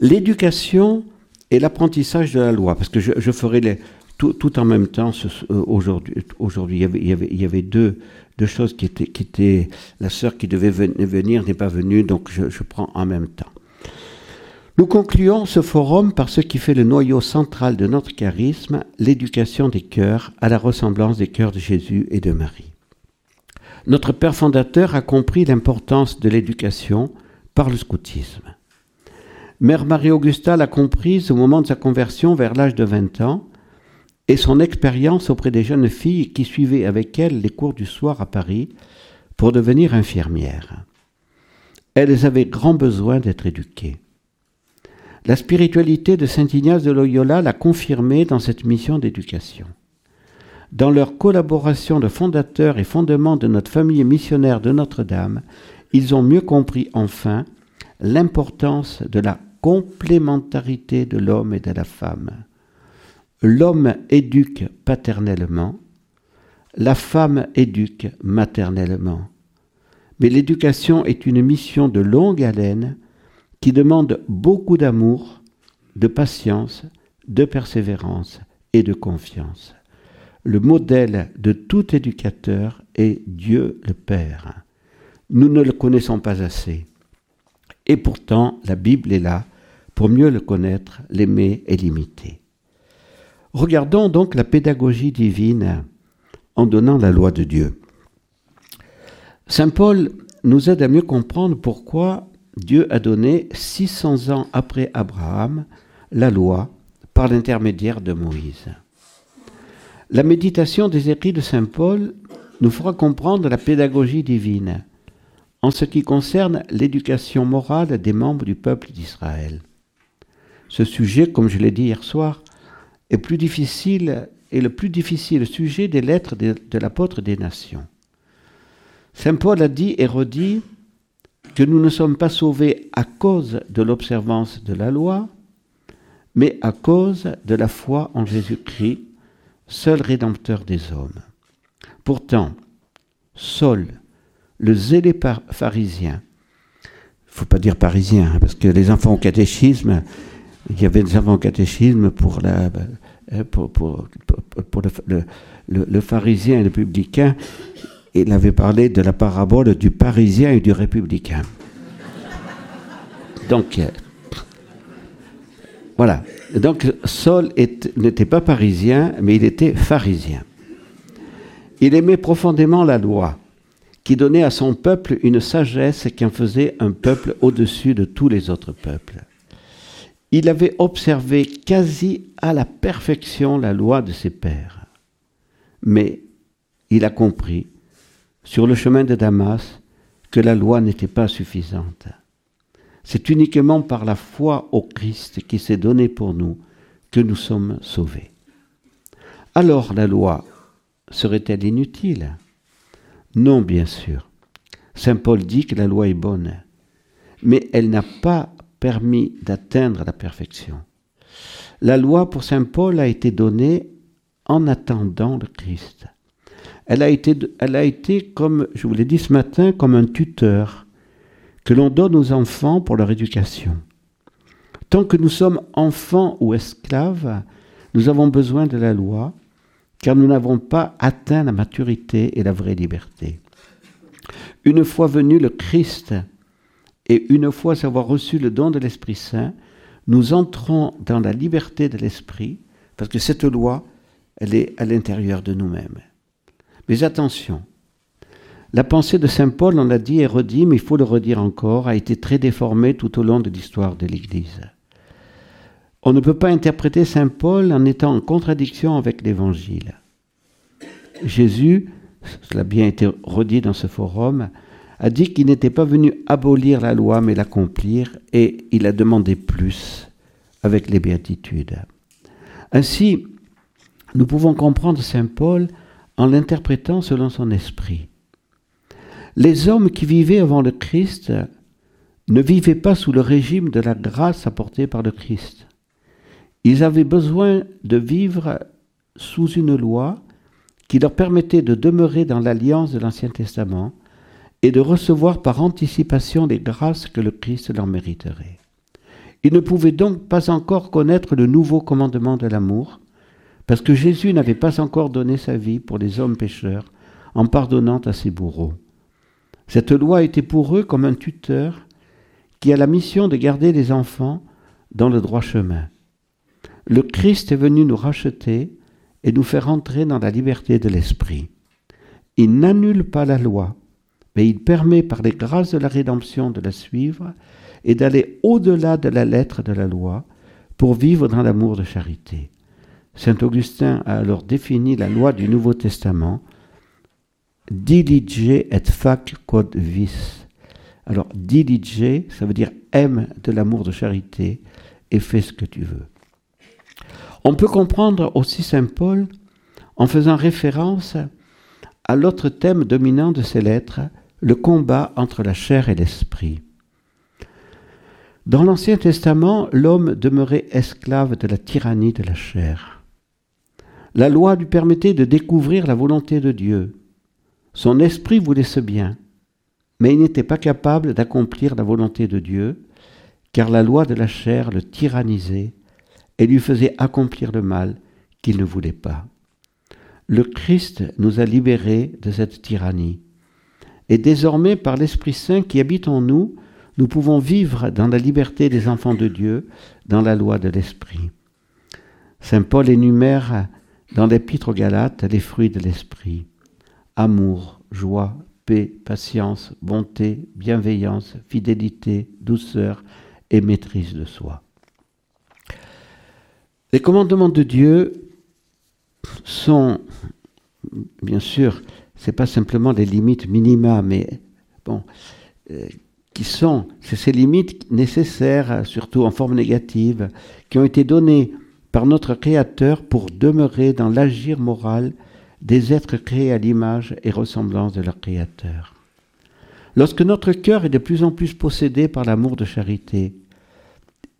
L'éducation et l'apprentissage de la loi, parce que je, ferai les, tout, en même temps euh, aujourd'hui. Il y avait, deux, choses qui étaient, qui. La sœur qui devait venir n'est pas venue, donc je, je prends en même temps. Nous concluons ce forum par ce qui fait le noyau central de notre charisme, l'éducation des cœurs à la ressemblance des cœurs de Jésus et de Marie. Notre Père fondateur a compris l'importance de l'éducation par le scoutisme. Mère Marie-Augusta l'a comprise au moment de sa conversion vers l'âge de 20 ans et son expérience auprès des jeunes filles qui suivaient avec elle les cours du soir à Paris pour devenir infirmières. Elles avaient grand besoin d'être éduquées. La spiritualité de Saint Ignace de Loyola l'a confirmé dans cette mission d'éducation. Dans leur collaboration de fondateurs et fondement de notre famille missionnaire de Notre-Dame, ils ont mieux compris enfin l'importance de la complémentarité de l'homme et de la femme. L'homme éduque paternellement, la femme éduque maternellement. Mais l'éducation est une mission de longue haleine qui demande beaucoup d'amour, de patience, de persévérance et de confiance. Le modèle de tout éducateur est Dieu le Père. Nous ne le connaissons pas assez. Et pourtant, la Bible est là pour mieux le connaître, l'aimer et l'imiter. Regardons donc la pédagogie divine en donnant la loi de Dieu. Saint Paul nous aide à mieux comprendre pourquoi Dieu a donné 600 ans après Abraham la loi par l'intermédiaire de Moïse. La méditation des écrits de Saint Paul nous fera comprendre la pédagogie divine en ce qui concerne l'éducation morale des membres du peuple d'Israël. Ce sujet, comme je l'ai dit hier soir, est plus difficile le plus difficile sujet des lettres de, de l'apôtre des nations. Saint Paul a dit et redit que nous ne sommes pas sauvés à cause de l'observance de la loi, mais à cause de la foi en Jésus-Christ, seul rédempteur des hommes. Pourtant, Saul, le zélé pharisien, il ne faut pas dire parisien, hein, parce que les enfants au catéchisme, il y avait des enfants au catéchisme pour, euh, le, pharisien et le publicain. Il avait parlé de la parabole du parisien et du républicain. Donc, euh, voilà. Donc, Saul n'était pas parisien, mais il était pharisien. Il aimait profondément la loi, qui donnait à son peuple une sagesse qui en faisait un peuple au-dessus de tous les autres peuples. Il avait observé quasi à la perfection la loi de ses pères. Mais il a compris, sur le chemin de Damas, que la loi n'était pas suffisante. C'est uniquement par la foi au Christ qui s'est donné pour nous que nous sommes sauvés. Alors la loi serait-elle inutile? Non, bien sûr. Saint Paul dit que la loi est bonne, mais elle n'a pas permis d'atteindre la perfection. La loi pour Saint Paul a été donnée en attendant le Christ. Elle a été, comme, je vous l'ai dit ce matin, comme un tuteur que l'on donne aux enfants pour leur éducation. Tant que nous sommes enfants ou esclaves, nous avons besoin de la loi, car nous n'avons pas atteint la maturité et la vraie liberté. Une fois venu le Christ, et une fois avoir reçu le don de l'Esprit Saint, nous entrons dans la liberté de l'Esprit, parce que cette loi, elle est à l'intérieur de nous-mêmes. Mais attention, la pensée de Saint Paul, on l'a dit et redit, mais il faut le redire encore, a été très déformée tout au long de l'histoire de l'Église. On ne peut pas interpréter Saint Paul en étant en contradiction avec l'Évangile. Jésus, cela a bien été redit dans ce forum, a dit qu'il n'était pas venu abolir la loi mais l'accomplir, et il a demandé plus avec les béatitudes. Ainsi, nous pouvons comprendre Saint Paul en l'interprétant selon son esprit. Les hommes qui vivaient avant le Christ ne vivaient pas sous le régime de la grâce apportée par le Christ. Ils avaient besoin de vivre sous une loi qui leur permettait de demeurer dans l'alliance de l'Ancien Testament et de recevoir par anticipation les grâces que le Christ leur mériterait. Ils ne pouvaient donc pas encore connaître le nouveau commandement de l'amour, parce que Jésus n'avait pas encore donné sa vie pour les hommes pécheurs en pardonnant à ses bourreaux. Cette loi était pour eux comme un tuteur qui a la mission de garder les enfants dans le droit chemin. Le Christ est venu nous racheter et nous faire entrer dans la liberté de l'esprit. Il n'annule pas la loi, mais il permet par les grâces de la rédemption de la suivre et d'aller au-delà de la lettre de la loi pour vivre dans l'amour de charité. Saint Augustin a alors défini la loi du Nouveau Testament Dilige et fac quod vis. Alors, dilige, ça veut dire aime de l'amour de charité et fais ce que tu veux. On peut comprendre aussi Saint Paul en faisant référence à l'autre thème dominant de ses lettres, le combat entre la chair et l'esprit. Dans l'Ancien Testament, l'homme demeurait esclave de la tyrannie de la chair. La loi lui permettait de découvrir la volonté de Dieu. Son esprit voulait ce bien, mais il n'était pas capable d'accomplir la volonté de Dieu, car la loi de la chair le tyrannisait et lui faisait accomplir le mal qu'il ne voulait pas. Le Christ nous a libérés de cette tyrannie. Et désormais, par l'Esprit Saint qui habite en nous, nous pouvons vivre dans la liberté des enfants de Dieu, dans la loi de l'Esprit. Saint Paul énumère dans l'Épître aux Galates les fruits de l'Esprit. Amour, joie, paix, patience, bonté, bienveillance, fidélité, douceur et maîtrise de soi. Les commandements de Dieu sont, bien sûr, c'est pas simplement les limites minima, mais bon, euh, qui sont, c'est ces limites nécessaires, surtout en forme négative, qui ont été données par notre Créateur pour demeurer dans l'agir moral des êtres créés à l'image et ressemblance de leur Créateur. Lorsque notre cœur est de plus en plus possédé par l'amour de charité,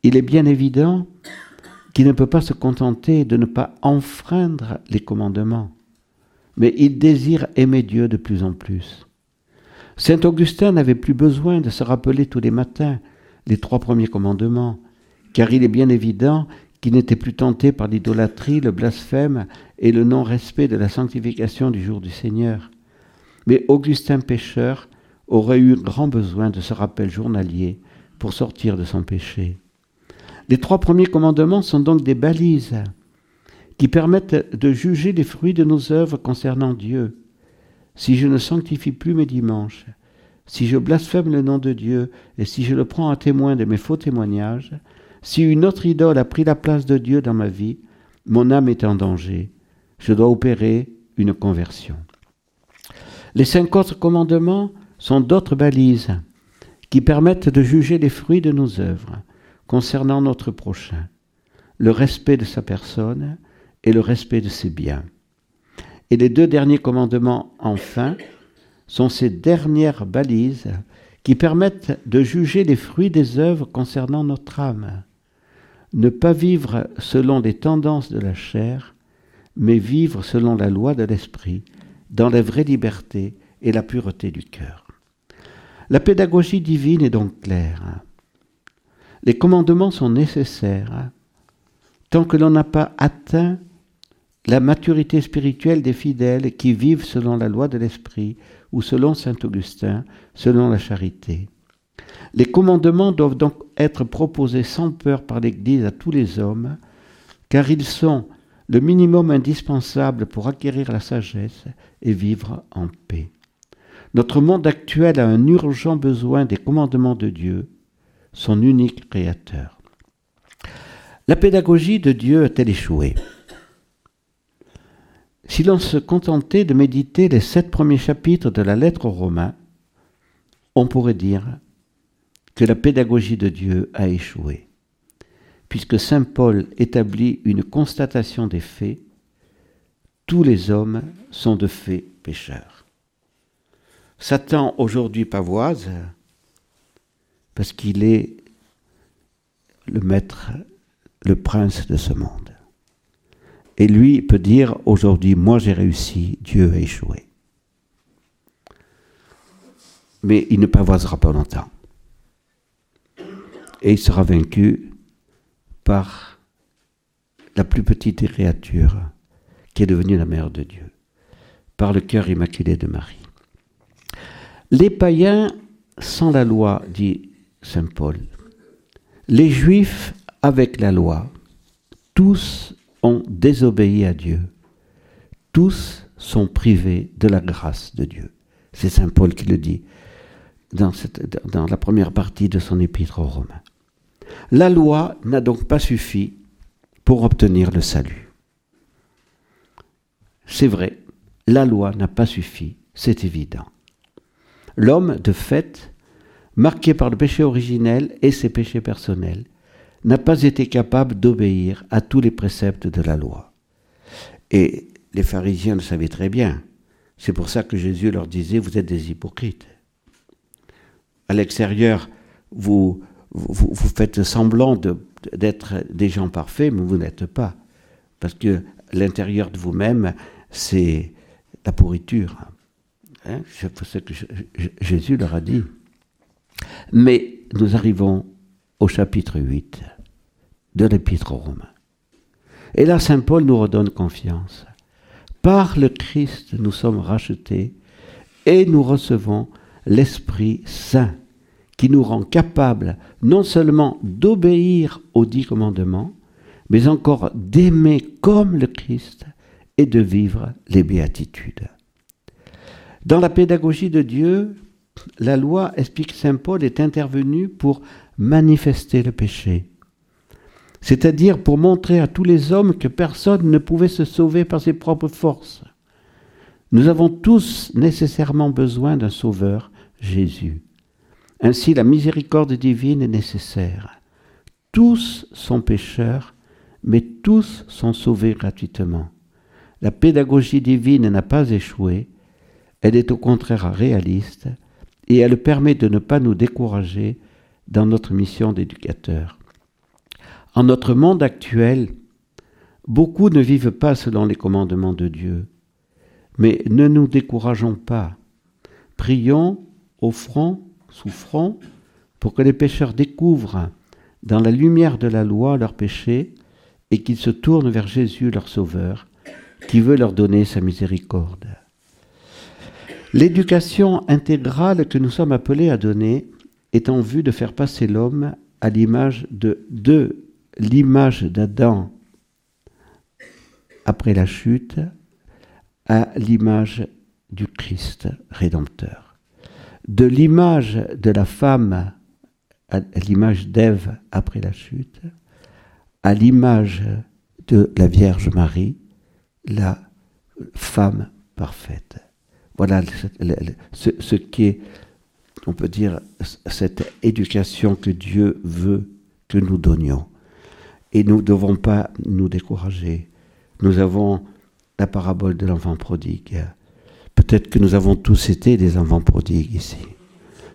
il est bien évident qui ne peut pas se contenter de ne pas enfreindre les commandements, mais il désire aimer Dieu de plus en plus. Saint Augustin n'avait plus besoin de se rappeler tous les matins les trois premiers commandements, car il est bien évident qu'il n'était plus tenté par l'idolâtrie, le blasphème et le non-respect de la sanctification du jour du Seigneur. Mais Augustin pécheur aurait eu grand besoin de ce rappel journalier pour sortir de son péché. Les trois premiers commandements sont donc des balises qui permettent de juger les fruits de nos œuvres concernant Dieu. Si je ne sanctifie plus mes dimanches, si je blasphème le nom de Dieu et si je le prends à témoin de mes faux témoignages, si une autre idole a pris la place de Dieu dans ma vie, mon âme est en danger. Je dois opérer une conversion. Les cinq autres commandements sont d'autres balises qui permettent de juger les fruits de nos œuvres concernant notre prochain, le respect de sa personne et le respect de ses biens. Et les deux derniers commandements, enfin, sont ces dernières balises qui permettent de juger les fruits des œuvres concernant notre âme. Ne pas vivre selon les tendances de la chair, mais vivre selon la loi de l'esprit, dans la vraie liberté et la pureté du cœur. La pédagogie divine est donc claire. Les commandements sont nécessaires hein. tant que l'on n'a pas atteint la maturité spirituelle des fidèles qui vivent selon la loi de l'Esprit ou selon Saint Augustin, selon la charité. Les commandements doivent donc être proposés sans peur par l'Église à tous les hommes, car ils sont le minimum indispensable pour acquérir la sagesse et vivre en paix. Notre monde actuel a un urgent besoin des commandements de Dieu, son unique créateur. La pédagogie de Dieu a-t-elle échoué? Si l'on se contentait de méditer les sept premiers chapitres de la lettre aux Romains, on pourrait dire que la pédagogie de Dieu a échoué, puisque Saint Paul établit une constatation des faits, tous les hommes sont de faits pécheurs. Satan aujourd'hui pavoise, parce qu'il est le maître, le prince de ce monde. Et lui peut dire aujourd'hui, moi j'ai réussi, Dieu a échoué. Mais il ne pavoisera pas longtemps. Et il sera vaincu par la plus petite des créatures, qui est devenue la mère de Dieu, par le cœur immaculé de Marie. Les païens sans la loi, dit Saint Paul. Les juifs avec la loi, tous ont désobéi à Dieu. Tous sont privés de la grâce de Dieu. C'est Saint Paul qui le dit dans, la première partie de son épître aux Romains. La loi n'a donc pas suffi pour obtenir le salut. C'est vrai, la loi n'a pas suffi, c'est évident. L'homme, de fait, marqué par le péché originel et ses péchés personnels, n'a pas été capable d'obéir à tous les préceptes de la loi. Et les pharisiens le savaient très bien. C'est pour ça que Jésus leur disait, vous êtes des hypocrites. À l'extérieur, vous, vous, faites semblant d'être des gens parfaits, mais vous n'êtes pas. Parce que l'intérieur de vous-même, c'est la pourriture. Hein c'est ce que Jésus leur a dit. Mais nous arrivons au chapitre 8 de l'Épître aux Romains. Et là, Saint Paul nous redonne confiance. Par le Christ, nous sommes rachetés et nous recevons l'Esprit Saint qui nous rend capables non seulement d'obéir aux dix commandements, mais encore d'aimer comme le Christ et de vivre les béatitudes. Dans la pédagogie de Dieu, la loi, explique Saint Paul, est intervenue pour manifester le péché, c'est-à-dire pour montrer à tous les hommes que personne ne pouvait se sauver par ses propres forces. Nous avons tous nécessairement besoin d'un sauveur, Jésus. Ainsi, la miséricorde divine est nécessaire. Tous sont pécheurs, mais tous sont sauvés gratuitement. La pédagogie divine n'a pas échoué, elle est au contraire réaliste et elle permet de ne pas nous décourager dans notre mission d'éducateur. En notre monde actuel, beaucoup ne vivent pas selon les commandements de Dieu, mais ne nous décourageons pas. Prions, offrons, souffrons pour que les pécheurs découvrent dans la lumière de la loi leurs péchés et qu'ils se tournent vers Jésus leur Sauveur, qui veut leur donner sa miséricorde. L'éducation intégrale que nous sommes appelés à donner est en vue de faire passer l'homme à l'image de, l'image d'Adam après la chute à l'image du Christ rédempteur. De l'image de la femme à l'image d'Ève après la chute, à l'image de la Vierge Marie, la femme parfaite. Voilà ce, est, on peut dire, cette éducation que Dieu veut que nous donnions. Et nous ne devons pas nous décourager. Nous avons la parabole de l'enfant prodigue. Peut-être que nous avons tous été des enfants prodigues ici.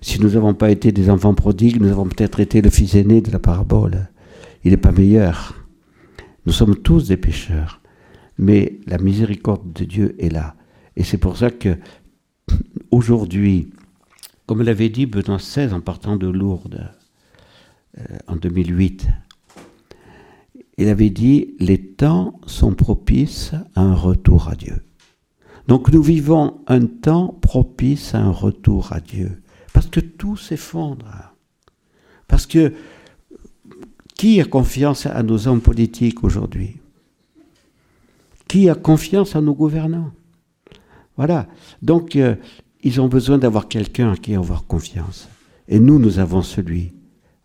Si nous n'avons pas été des enfants prodigues, nous avons peut-être été le fils aîné de la parabole. Il n'est pas meilleur. Nous sommes tous des pécheurs. Mais la miséricorde de Dieu est là. Et c'est pour ça que aujourd'hui, comme l'avait dit Benoît XVI en partant de Lourdes euh, en 2008, il avait dit les temps sont propices à un retour à Dieu. Donc nous vivons un temps propice à un retour à Dieu. Parce que tout s'effondre. Parce que qui a confiance à nos hommes politiques aujourd'hui? Qui a confiance à nos gouvernants? Voilà. Donc, euh, ils ont besoin d'avoir quelqu'un à qui avoir confiance. Et nous, nous avons celui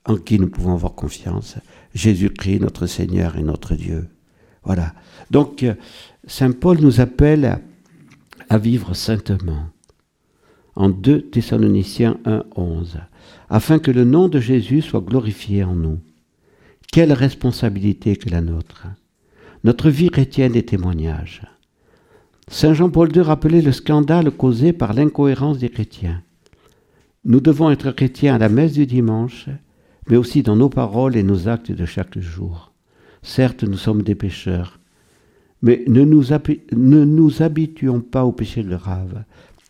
en qui nous pouvons avoir confiance. Jésus-Christ, notre Seigneur et notre Dieu. Voilà. Donc, euh, Saint Paul nous appelle à vivre saintement. En 2 Thessaloniciens 1, 11. Afin que le nom de Jésus soit glorifié en nous. Quelle responsabilité que la nôtre. Notre vie chrétienne est témoignage. Saint Jean-Paul II rappelait le scandale causé par l'incohérence des chrétiens. Nous devons être chrétiens à la messe du dimanche, mais aussi dans nos paroles et nos actes de chaque jour. Certes, nous sommes des pécheurs, mais ne nous, habituons pas au péché grave,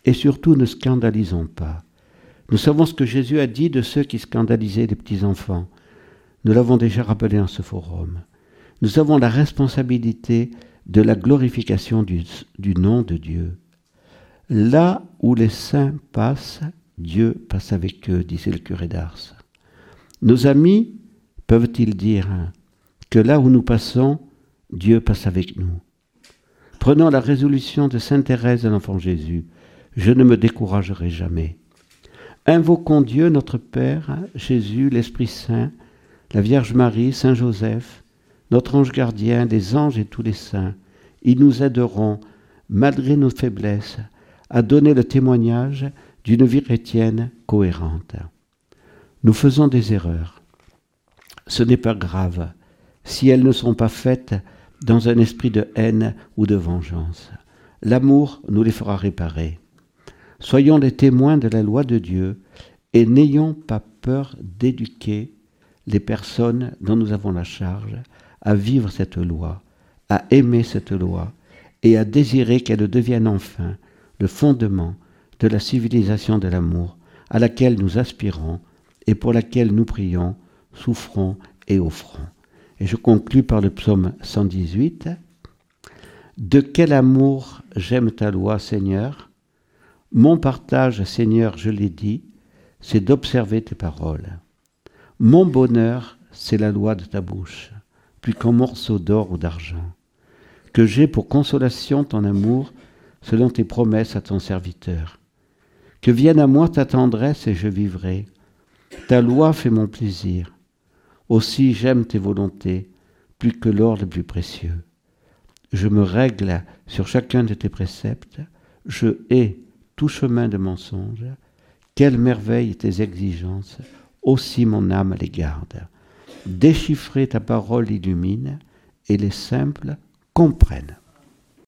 et surtout ne scandalisons pas. Nous savons ce que Jésus a dit de ceux qui scandalisaient les petits-enfants. Nous l'avons déjà rappelé en ce forum. Nous avons la responsabilité de la glorification du, nom de Dieu. Là où les saints passent, Dieu passe avec eux, disait le curé d'Ars. Nos amis peuvent-ils dire que là où nous passons, Dieu passe avec nous? Prenons la résolution de Sainte Thérèse de l'Enfant Jésus. Je ne me découragerai jamais. Invoquons Dieu notre Père, Jésus, l'Esprit Saint, la Vierge Marie, Saint Joseph, notre ange gardien, les anges et tous les saints. Ils nous aideront, malgré nos faiblesses, à donner le témoignage d'une vie chrétienne cohérente. Nous faisons des erreurs. Ce n'est pas grave si elles ne sont pas faites dans un esprit de haine ou de vengeance. L'amour nous les fera réparer. Soyons les témoins de la loi de Dieu et n'ayons pas peur d'éduquer les personnes dont nous avons la charge à vivre cette loi, à aimer cette loi et à désirer qu'elle devienne enfin le fondement de la civilisation de l'amour à laquelle nous aspirons et pour laquelle nous prions, souffrons et offrons. Et je conclus par le psaume 118. De quel amour j'aime ta loi, Seigneur Mon partage, Seigneur, je l'ai dit, c'est d'observer tes paroles. Mon bonheur, c'est la loi de ta bouche, plus qu'un morceau d'or ou d'argent. Que j'ai pour consolation ton amour, selon tes promesses à ton serviteur. Que vienne à moi ta tendresse et je vivrai. Ta loi fait mon plaisir. Aussi j'aime tes volontés plus que l'or le plus précieux. Je me règle sur chacun de tes préceptes. Je hais tout chemin de mensonge. Quelle merveille tes exigences, aussi mon âme les garde. Déchiffrer ta parole illumine, et les simples comprennent.